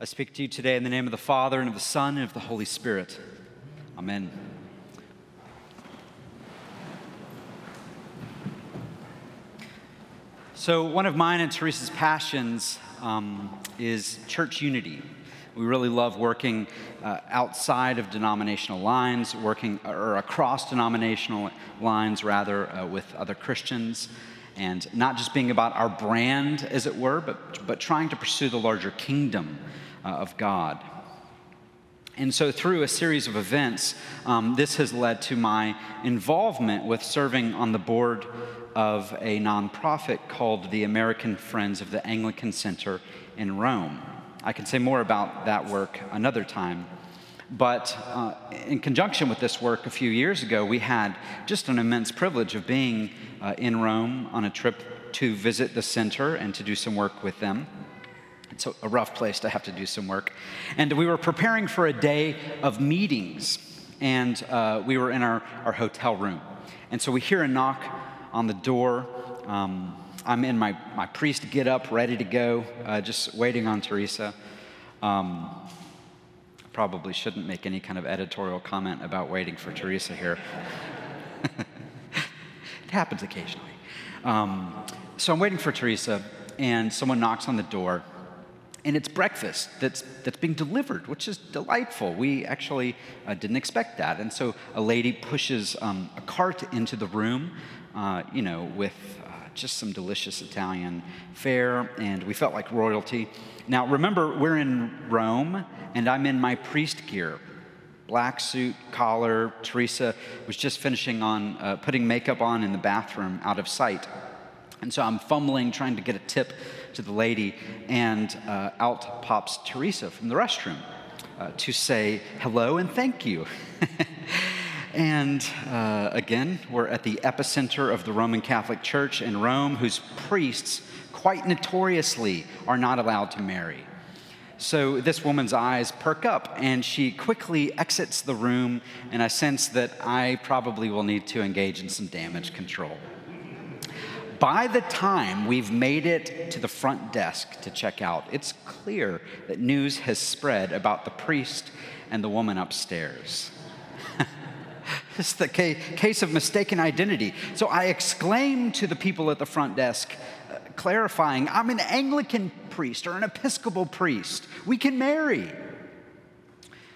I speak to you today in the name of the Father, and of the Son, and of the Holy Spirit. Amen. So, one of mine and Teresa's passions um, is church unity. We really love working uh, outside of denominational lines, working or across denominational lines, rather, uh, with other Christians, and not just being about our brand, as it were, but, but trying to pursue the larger kingdom uh, of God. And so, through a series of events, um, this has led to my involvement with serving on the board of a nonprofit called the American Friends of the Anglican Center in Rome. I can say more about that work another time. But uh, in conjunction with this work a few years ago, we had just an immense privilege of being uh, in Rome on a trip to visit the center and to do some work with them. It's a rough place to have to do some work. And we were preparing for a day of meetings, and uh, we were in our, our hotel room. And so we hear a knock on the door. Um, I'm in my, my priest get up, ready to go, uh, just waiting on Teresa. Um, probably shouldn't make any kind of editorial comment about waiting for Teresa here. it happens occasionally. Um, so I'm waiting for Teresa, and someone knocks on the door, and it's breakfast that's, that's being delivered, which is delightful. We actually uh, didn't expect that. And so a lady pushes um, a cart into the room, uh, you know, with just some delicious Italian fare, and we felt like royalty. Now, remember, we're in Rome, and I'm in my priest gear black suit, collar. Teresa was just finishing on uh, putting makeup on in the bathroom out of sight. And so I'm fumbling, trying to get a tip to the lady, and uh, out pops Teresa from the restroom uh, to say hello and thank you. And uh, again, we're at the epicenter of the Roman Catholic Church in Rome, whose priests, quite notoriously, are not allowed to marry. So this woman's eyes perk up and she quickly exits the room, and I sense that I probably will need to engage in some damage control. By the time we've made it to the front desk to check out, it's clear that news has spread about the priest and the woman upstairs. This the case of mistaken identity. So I exclaim to the people at the front desk, uh, clarifying, I'm an Anglican priest or an Episcopal priest. We can marry.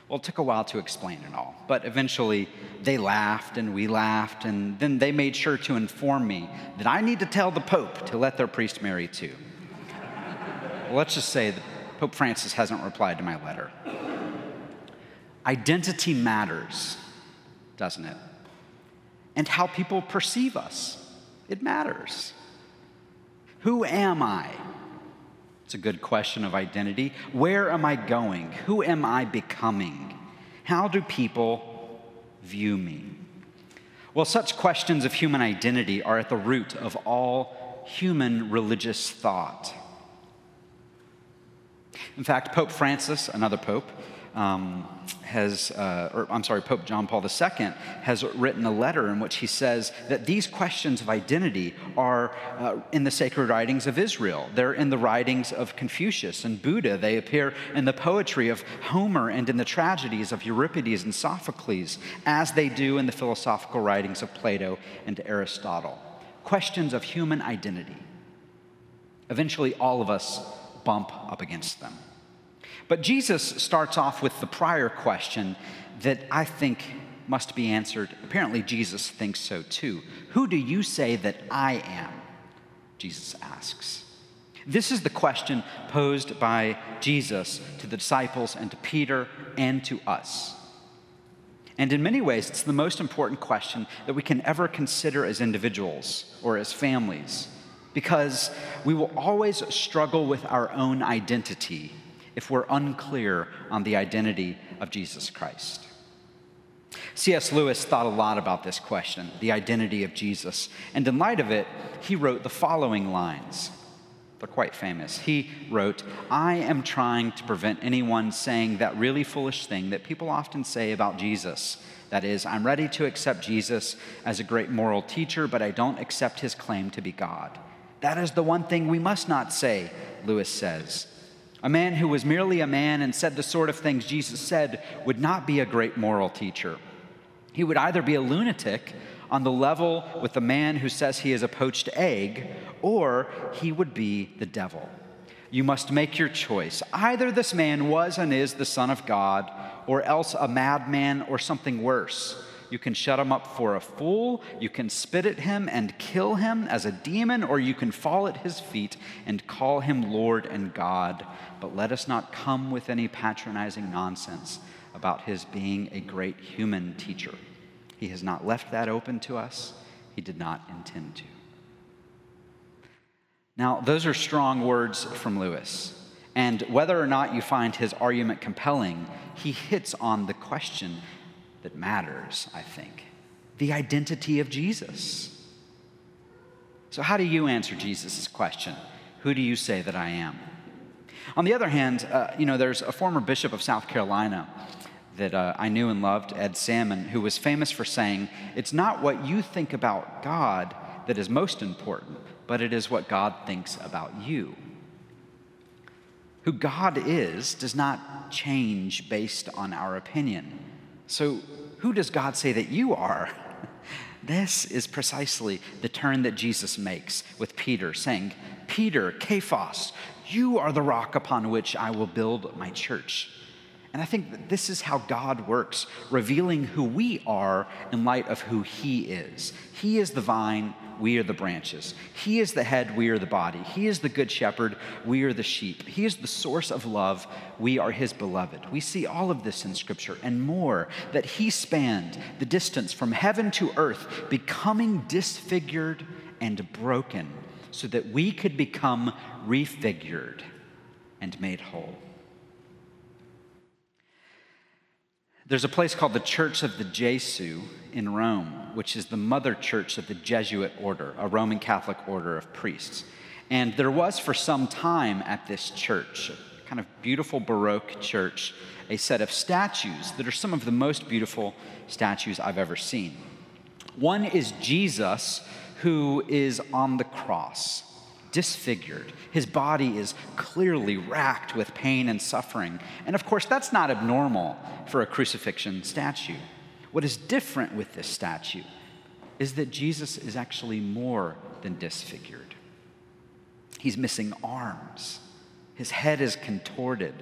Well, it took a while to explain it all, but eventually they laughed and we laughed, and then they made sure to inform me that I need to tell the Pope to let their priest marry too. let's just say that Pope Francis hasn't replied to my letter. Identity matters doesn't it? And how people perceive us. It matters. Who am I? It's a good question of identity. Where am I going? Who am I becoming? How do people view me? Well, such questions of human identity are at the root of all human religious thought. In fact, Pope Francis, another pope, um, has, uh, or I'm sorry, Pope John Paul II has written a letter in which he says that these questions of identity are uh, in the sacred writings of Israel. They're in the writings of Confucius and Buddha. They appear in the poetry of Homer and in the tragedies of Euripides and Sophocles, as they do in the philosophical writings of Plato and Aristotle. Questions of human identity. Eventually, all of us bump up against them. But Jesus starts off with the prior question that I think must be answered. Apparently, Jesus thinks so too. Who do you say that I am? Jesus asks. This is the question posed by Jesus to the disciples and to Peter and to us. And in many ways, it's the most important question that we can ever consider as individuals or as families, because we will always struggle with our own identity if we're unclear on the identity of Jesus Christ. C.S. Lewis thought a lot about this question, the identity of Jesus, and in light of it, he wrote the following lines. They're quite famous. He wrote, I am trying to prevent anyone saying that really foolish thing that people often say about Jesus. That is, I'm ready to accept Jesus as a great moral teacher, but I don't accept his claim to be God. That is the one thing we must not say, Lewis says. A man who was merely a man and said the sort of things Jesus said would not be a great moral teacher. He would either be a lunatic on the level with the man who says he is a poached egg, or he would be the devil. You must make your choice. Either this man was and is the Son of God, or else a madman or something worse. You can shut him up for a fool, you can spit at him and kill him as a demon, or you can fall at his feet and call him Lord and God. But let us not come with any patronizing nonsense about his being a great human teacher. He has not left that open to us, he did not intend to. Now, those are strong words from Lewis. And whether or not you find his argument compelling, he hits on the question that matters, I think the identity of Jesus. So, how do you answer Jesus' question? Who do you say that I am? On the other hand, uh, you know, there's a former bishop of South Carolina that uh, I knew and loved, Ed Salmon, who was famous for saying, It's not what you think about God that is most important, but it is what God thinks about you. Who God is does not change based on our opinion. So, who does God say that you are? This is precisely the turn that Jesus makes with Peter, saying, Peter, Cephas, you are the rock upon which I will build my church. And I think that this is how God works, revealing who we are in light of who He is. He is the vine, we are the branches. He is the head, we are the body. He is the good shepherd, we are the sheep. He is the source of love, we are His beloved. We see all of this in Scripture and more that He spanned the distance from heaven to earth, becoming disfigured and broken, so that we could become refigured and made whole. There's a place called the Church of the Gesù in Rome, which is the mother church of the Jesuit order, a Roman Catholic order of priests. And there was for some time at this church, a kind of beautiful Baroque church, a set of statues that are some of the most beautiful statues I've ever seen. One is Jesus, who is on the cross disfigured. His body is clearly racked with pain and suffering. And of course, that's not abnormal for a crucifixion statue. What is different with this statue is that Jesus is actually more than disfigured. He's missing arms, his head is contorted.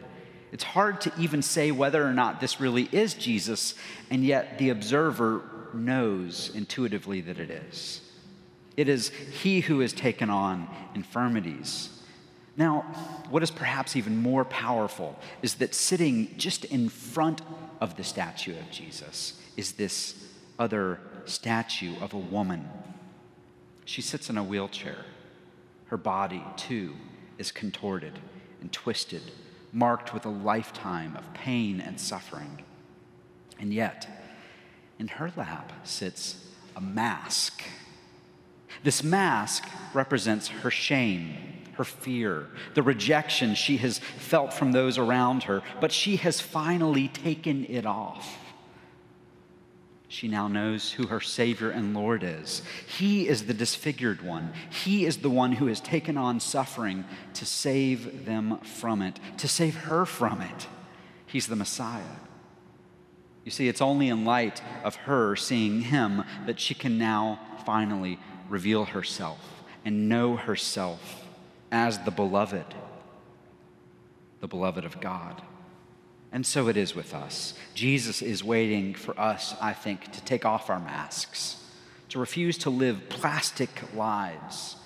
It's hard to even say whether or not this really is Jesus, and yet the observer knows intuitively that it is. It is He who has taken on infirmities. Now, what is perhaps even more powerful is that sitting just in front of the statue of Jesus is this other statue of a woman. She sits in a wheelchair. Her body, too, is contorted and twisted, marked with a lifetime of pain and suffering. And yet, in her lap sits a mask this mask represents her shame, her fear, the rejection she has felt from those around her, but she has finally taken it off. She now knows who her Savior and Lord is. He is the disfigured one. He is the one who has taken on suffering to save them from it, to save her from it. He's the Messiah. You see, it's only in light of her seeing him that she can now finally reveal herself and know herself as the beloved, the beloved of God. And so it is with us. Jesus is waiting for us, I think, to take off our masks, to refuse to live plastic lives,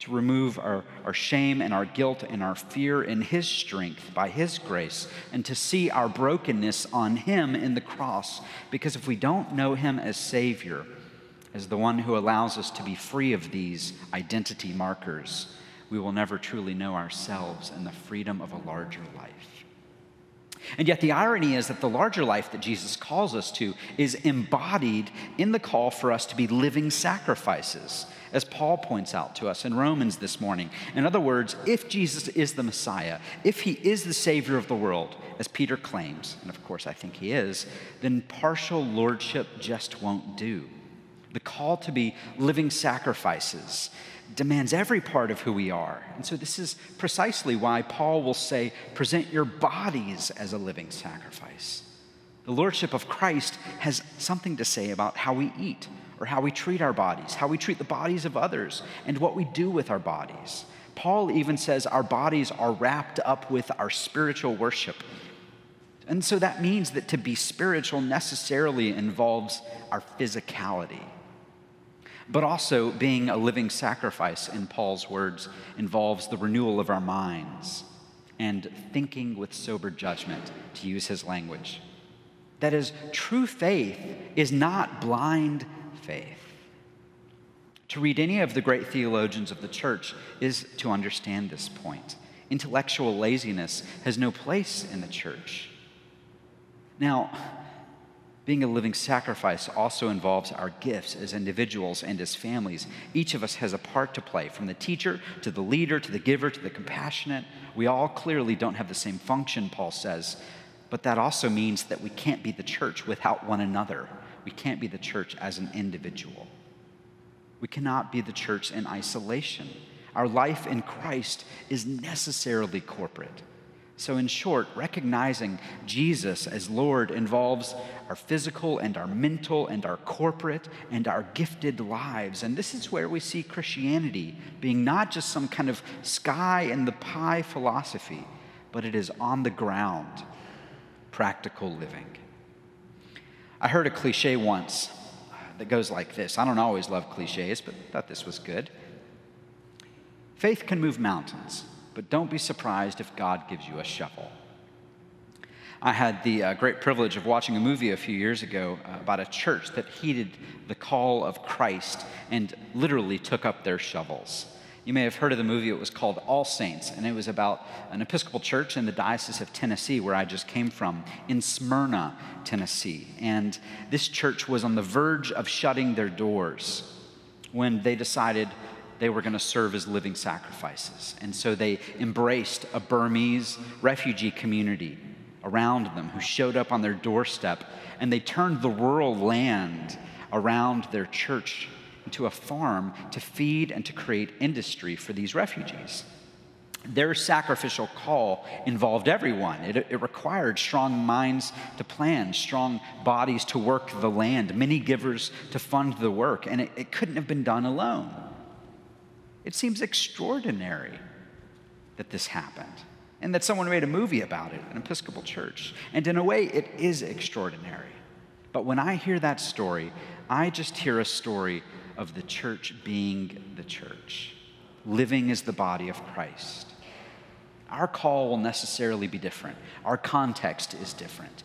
to remove our, our shame and our guilt and our fear in His strength by His grace, and to see our brokenness on Him in the cross. Because if we don't know Him as Savior, as the one who allows us to be free of these identity markers, we will never truly know ourselves and the freedom of a larger life. And yet, the irony is that the larger life that Jesus calls us to is embodied in the call for us to be living sacrifices, as Paul points out to us in Romans this morning. In other words, if Jesus is the Messiah, if he is the Savior of the world, as Peter claims, and of course I think he is, then partial lordship just won't do the call to be living sacrifices, demands every part of who we are. And so, this is precisely why Paul will say, present your bodies as a living sacrifice. The Lordship of Christ has something to say about how we eat, or how we treat our bodies, how we treat the bodies of others, and what we do with our bodies. Paul even says our bodies are wrapped up with our spiritual worship. And so that means that to be spiritual necessarily involves our physicality. But also, being a living sacrifice, in Paul's words, involves the renewal of our minds and thinking with sober judgment, to use his language. That is, true faith is not blind faith. To read any of the great theologians of the church is to understand this point. Intellectual laziness has no place in the church. Now, being a living sacrifice also involves our gifts as individuals and as families. Each of us has a part to play, from the teacher to the leader to the giver to the compassionate. We all clearly don't have the same function, Paul says, but that also means that we can't be the church without one another. We can't be the church as an individual. We cannot be the church in isolation. Our life in Christ is necessarily corporate. So, in short, recognizing Jesus as Lord involves our physical and our mental and our corporate and our gifted lives. And this is where we see Christianity being not just some kind of sky in the pie philosophy, but it is on the ground, practical living. I heard a cliche once that goes like this. I don't always love cliches, but I thought this was good. Faith can move mountains but don't be surprised if God gives you a shovel. I had the uh, great privilege of watching a movie a few years ago uh, about a church that heeded the call of Christ and literally took up their shovels. You may have heard of the movie, it was called All Saints, and it was about an Episcopal church in the Diocese of Tennessee, where I just came from, in Smyrna, Tennessee. And this church was on the verge of shutting their doors when they decided they were going to serve as living sacrifices. And so they embraced a Burmese refugee community around them who showed up on their doorstep, and they turned the rural land around their church into a farm to feed and to create industry for these refugees. Their sacrificial call involved everyone. It, it, required strong minds to plan, strong bodies to work the land, many givers to fund the work, and it, it couldn't have been done alone. It seems extraordinary that this happened and that someone made a movie about it, an Episcopal church. And in a way, it is extraordinary. But when I hear that story, I just hear a story of the church being the church, living as the body of Christ. Our call will necessarily be different, our context is different.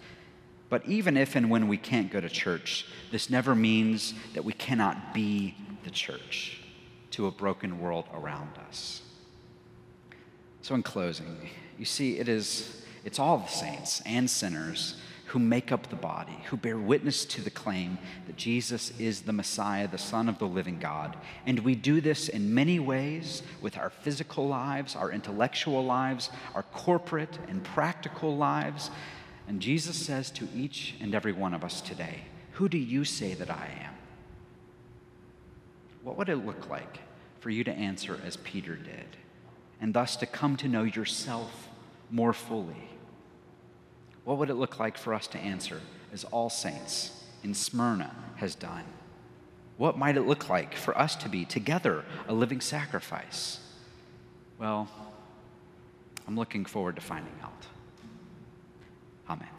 But even if and when we can't go to church, this never means that we cannot be the church to a broken world around us. So, in closing, you see, it is, it's all the saints and sinners who make up the body, who bear witness to the claim that Jesus is the Messiah, the Son of the living God. And we do this in many ways with our physical lives, our intellectual lives, our corporate and practical lives. And Jesus says to each and every one of us today, Who do you say that I am? What would it look like for you to answer as Peter did, and thus to come to know yourself more fully? What would it look like for us to answer as all saints in Smyrna has done? What might it look like for us to be together a living sacrifice? Well, I'm looking forward to finding out. Amen.